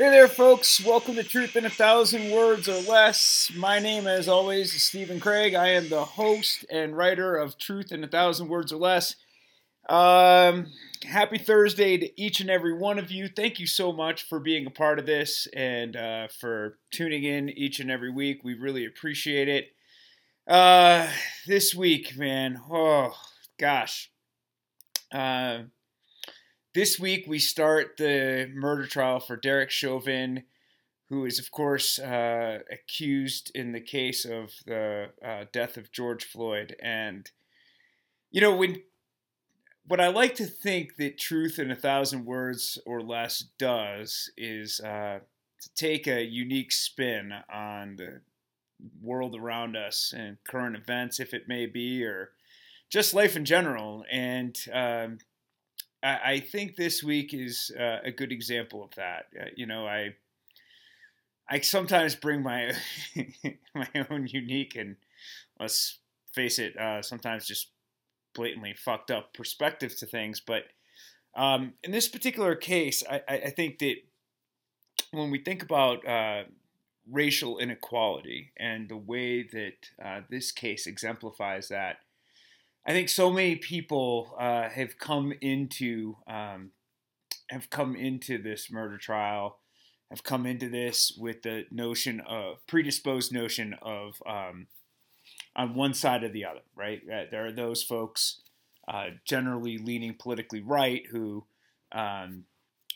Hey there, folks. Welcome to Truth in a Thousand Words or Less. My name, as always, is Stephen Craig. I am the host and writer of Truth in a Thousand Words or Less. Um, happy Thursday to each and every one of you. Thank you so much for being a part of this and uh, for tuning in each and every week. We really appreciate it. Uh, this week, man, oh gosh. Uh, this week, we start the murder trial for Derek Chauvin, who is, of course, uh, accused in the case of the uh, death of George Floyd. And, you know, when what I like to think that Truth in a Thousand Words or Less does is uh, to take a unique spin on the world around us and current events, if it may be, or just life in general. And, um, I, think this week is uh, a good example of that. Uh, you know, I I sometimes bring my my own unique and let's face it, uh, sometimes just blatantly fucked up perspective to things. But um, in this particular case, I, I, think that when we think about uh, racial inequality and the way that uh, this case exemplifies that, I think so many people uh, have come into um, have come into this murder trial, have come into this with the notion of predisposed notion of um, on one side or the other, right? There are those folks uh, generally leaning politically right who um,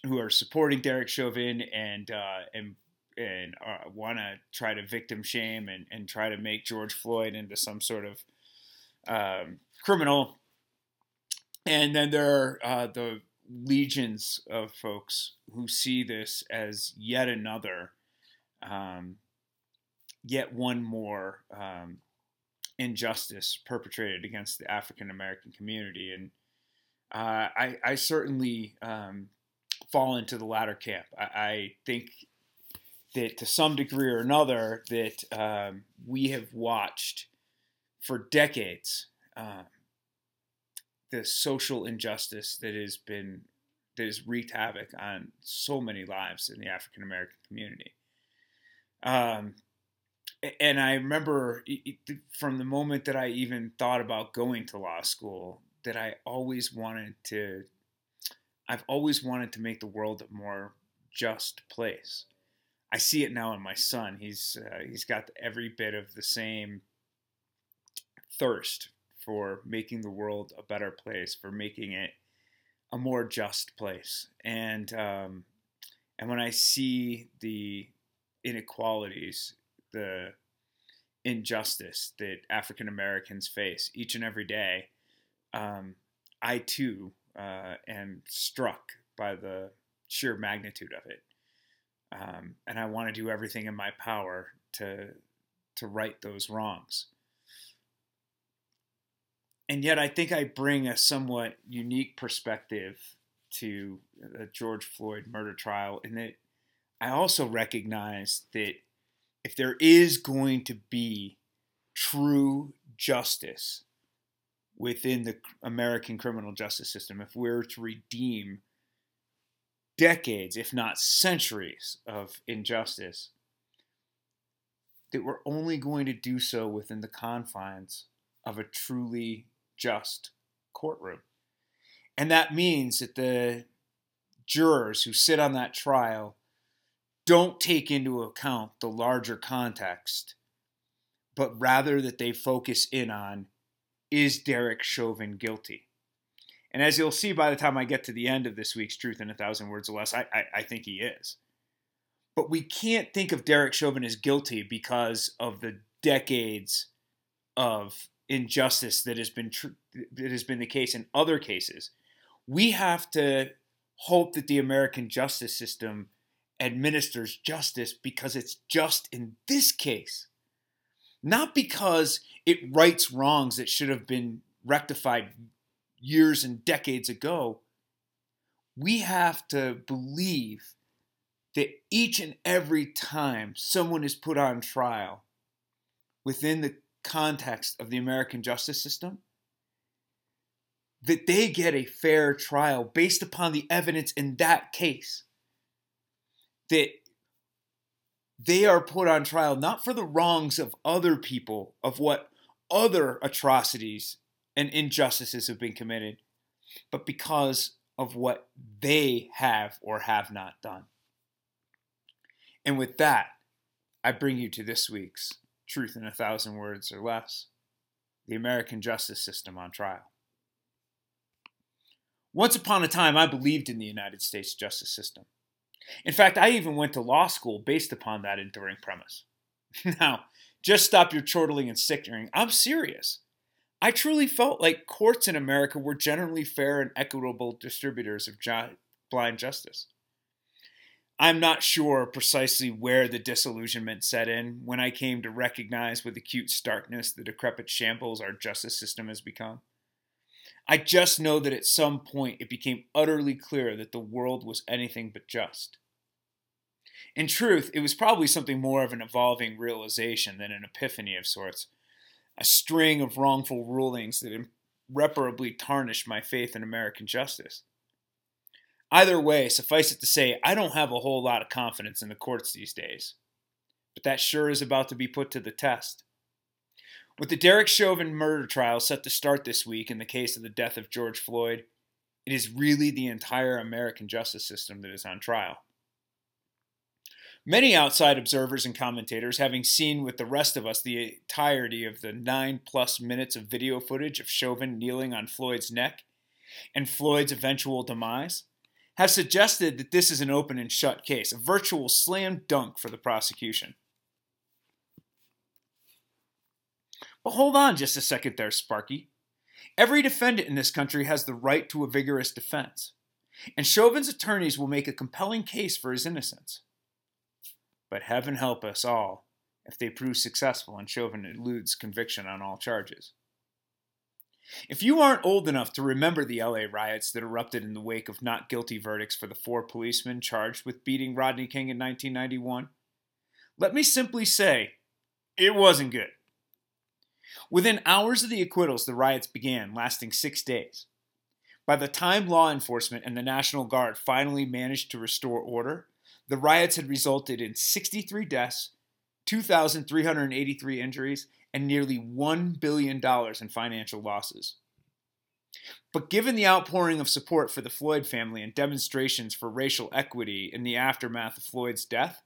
who are supporting Derek Chauvin and uh, and and uh, want to try to victim shame and, and try to make George Floyd into some sort of um, criminal. And then there are uh, the legions of folks who see this as yet another, um, yet one more um, injustice perpetrated against the African American community. And uh, I, I, certainly um, fall into the latter camp. I, I, think that to some degree or another, that um, we have watched for decades uh, the social injustice that has been that has wreaked havoc on so many lives in the African American community. Um, and I remember from the moment that I even thought about going to law school that I always wanted to, I've always wanted to make the world a more just place. I see it now in my son. He's uh, he's got every bit of the same thirst for making the world a better place, for making it a more just place. And um, and when I see the inequalities, the injustice that African Americans face each and every day, um, I too uh, am struck by the sheer magnitude of it. Um, and I want to do everything in my power to to right those wrongs and yet I think I bring a somewhat unique perspective to the George Floyd murder trial in that I also recognize that if there is going to be true justice within the American criminal justice system, if we're to redeem decades, if not centuries, of injustice, that we're only going to do so within the confines of a truly just courtroom. And that means that the jurors who sit on that trial don't take into account the larger context, but rather that they focus in on is Derek Chauvin guilty? And as you'll see by the time I get to the end of this week's Truth in a Thousand Words or Less, I, I, I think he is. But we can't think of Derek Chauvin as guilty because of the decades of injustice that has been tr- that has been the case in other cases. We have to hope that the American justice system administers justice because it's just in this case, not because it rights wrongs that should have been rectified years and decades ago. We have to believe that each and every time someone is put on trial within the context of the American justice system, that they get a fair trial based upon the evidence in that case. that they are put on trial not for the wrongs of other people, of what other atrocities and injustices have been committed, but because of what they have or have not done. And with that, I bring you to this week's Truth in a Thousand Words or Less the American justice system on trial. Once upon a time, I believed in the United States justice system. In fact, I even went to law school based upon that enduring premise. now, just stop your chortling and sickening. I'm serious. I truly felt like courts in America were generally fair and equitable distributors of blind justice. I'm not sure precisely where the disillusionment set in when I came to recognize with acute starkness the decrepit shambles our justice system has become. I just know that at some point it became utterly clear that the world was anything but just. In truth, it was probably something more of an evolving realization than an epiphany of sorts, a string of wrongful rulings that irreparably tarnished my faith in American justice. Either way, suffice it to say, I don't have a whole lot of confidence in the courts these days. But that sure is about to be put to the test. With the Derek Chauvin murder trial set to start this week in the case of the death of George Floyd, it is really the entire American justice system that is on trial. Many outside observers and commentators, having seen with the rest of us the entirety of the nine plus minutes of video footage of Chauvin kneeling on Floyd's neck and Floyd's eventual demise, have suggested that this is an open and shut case, a virtual slam dunk for the prosecution. But hold on just a second there, Sparky. Every defendant in this country has the right to a vigorous defense, and Chauvin's attorneys will make a compelling case for his innocence. But heaven help us all if they prove successful and Chauvin eludes conviction on all charges. If you aren't old enough to remember the LA riots that erupted in the wake of not guilty verdicts for the four policemen charged with beating Rodney King in 1991, let me simply say it wasn't good. Within hours of the acquittals, the riots began, lasting six days. By the time law enforcement and the National Guard finally managed to restore order, the riots had resulted in 63 deaths, 2,383 injuries, and nearly $1 billion in financial losses. But given the outpouring of support for the Floyd family and demonstrations for racial equity in the aftermath of Floyd's death,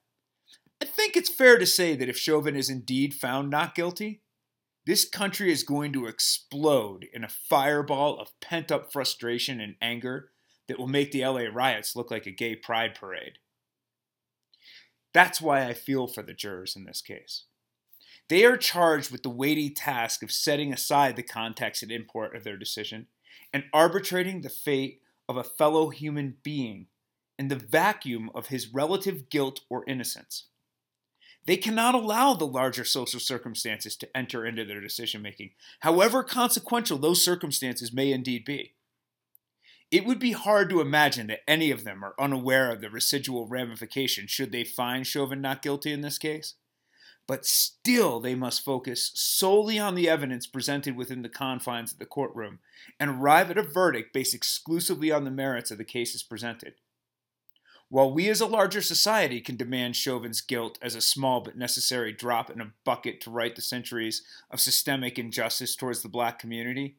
I think it's fair to say that if Chauvin is indeed found not guilty, this country is going to explode in a fireball of pent up frustration and anger that will make the LA riots look like a gay pride parade. That's why I feel for the jurors in this case. They are charged with the weighty task of setting aside the context and import of their decision and arbitrating the fate of a fellow human being in the vacuum of his relative guilt or innocence. They cannot allow the larger social circumstances to enter into their decision making, however consequential those circumstances may indeed be. It would be hard to imagine that any of them are unaware of the residual ramifications should they find Chauvin not guilty in this case. But still, they must focus solely on the evidence presented within the confines of the courtroom and arrive at a verdict based exclusively on the merits of the cases presented. While we as a larger society can demand Chauvin's guilt as a small but necessary drop in a bucket to right the centuries of systemic injustice towards the black community,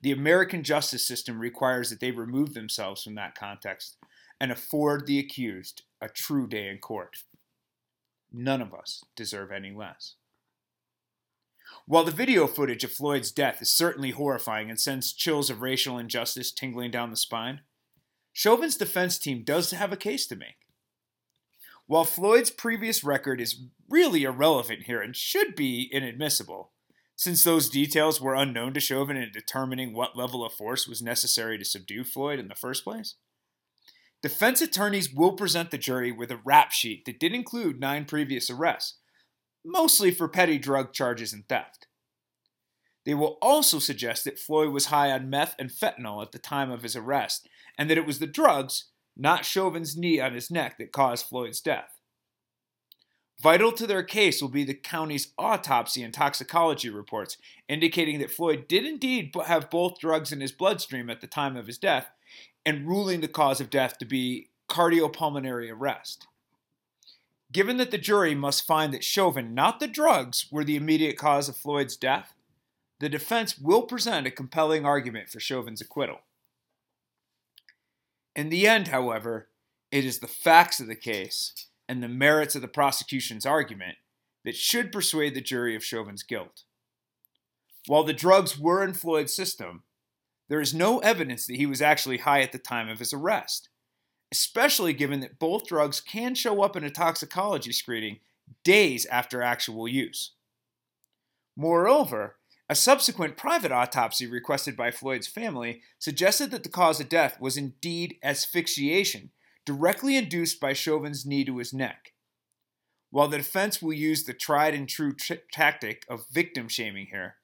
the American justice system requires that they remove themselves from that context and afford the accused a true day in court. None of us deserve any less. While the video footage of Floyd's death is certainly horrifying and sends chills of racial injustice tingling down the spine, Chauvin's defense team does have a case to make. While Floyd's previous record is really irrelevant here and should be inadmissible, since those details were unknown to Chauvin in determining what level of force was necessary to subdue Floyd in the first place, defense attorneys will present the jury with a rap sheet that did include nine previous arrests, mostly for petty drug charges and theft. They will also suggest that Floyd was high on meth and fentanyl at the time of his arrest and that it was the drugs, not Chauvin's knee on his neck, that caused Floyd's death. Vital to their case will be the county's autopsy and toxicology reports, indicating that Floyd did indeed have both drugs in his bloodstream at the time of his death, and ruling the cause of death to be cardiopulmonary arrest. Given that the jury must find that Chauvin, not the drugs, were the immediate cause of Floyd's death, the defense will present a compelling argument for Chauvin's acquittal. In the end, however, it is the facts of the case and the merits of the prosecution's argument that should persuade the jury of Chauvin's guilt. While the drugs were in Floyd's system, there is no evidence that he was actually high at the time of his arrest, especially given that both drugs can show up in a toxicology screening days after actual use. Moreover, a subsequent private autopsy requested by Floyd's family suggested that the cause of death was indeed asphyxiation, directly induced by Chauvin's knee to his neck. While the defense will use the tried and true t- tactic of victim shaming here,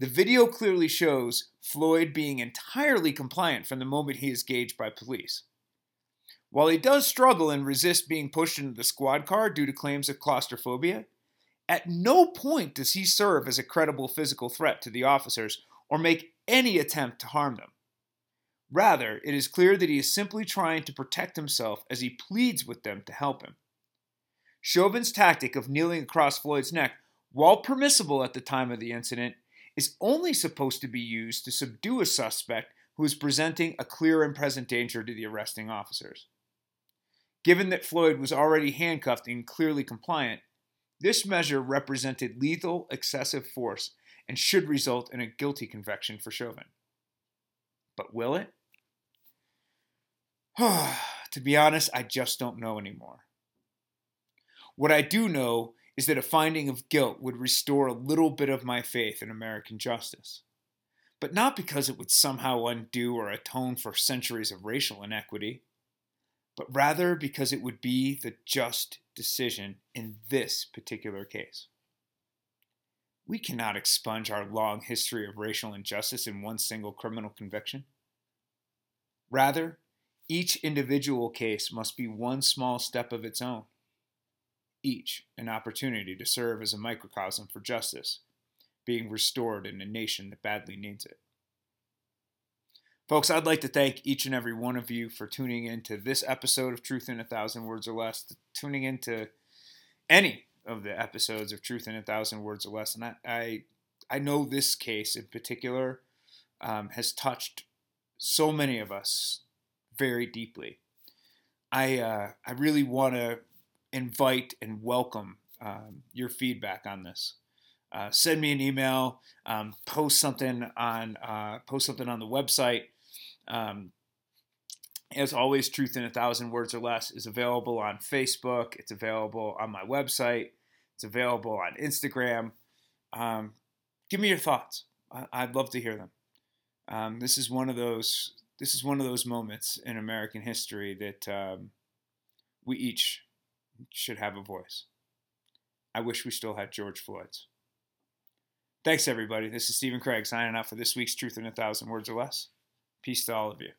the video clearly shows Floyd being entirely compliant from the moment he is gauged by police. While he does struggle and resist being pushed into the squad car due to claims of claustrophobia, at no point does he serve as a credible physical threat to the officers or make any attempt to harm them. Rather, it is clear that he is simply trying to protect himself as he pleads with them to help him. Chauvin's tactic of kneeling across Floyd's neck, while permissible at the time of the incident, is only supposed to be used to subdue a suspect who is presenting a clear and present danger to the arresting officers. Given that Floyd was already handcuffed and clearly compliant, this measure represented lethal excessive force and should result in a guilty conviction for Chauvin. But will it? to be honest, I just don't know anymore. What I do know is that a finding of guilt would restore a little bit of my faith in American justice. But not because it would somehow undo or atone for centuries of racial inequity, but rather because it would be the just decision in this particular case. We cannot expunge our long history of racial injustice in one single criminal conviction. Rather, each individual case must be one small step of its own each an opportunity to serve as a microcosm for justice being restored in a nation that badly needs it. Folks, I'd like to thank each and every one of you for tuning in to this episode of Truth in a Thousand Words or Less, tuning into any of the episodes of Truth in a Thousand Words or Less. And I, I, I know this case in particular um, has touched so many of us very deeply. I, uh, I really want to invite and welcome um, your feedback on this. Uh, send me an email, um, post something on uh, post something on the website. Um, as always, Truth in a Thousand Words or Less is available on Facebook. It's available on my website. It's available on Instagram. Um, give me your thoughts. I- would love to hear them. Um, this is one of those. This is one of those moments in American history that um, we each should have a voice. I wish we still had George Floyd's. Thanks, everybody. This is Stephen Craig signing out for this week's Truth in a Thousand Words or Less. Peace to all of you.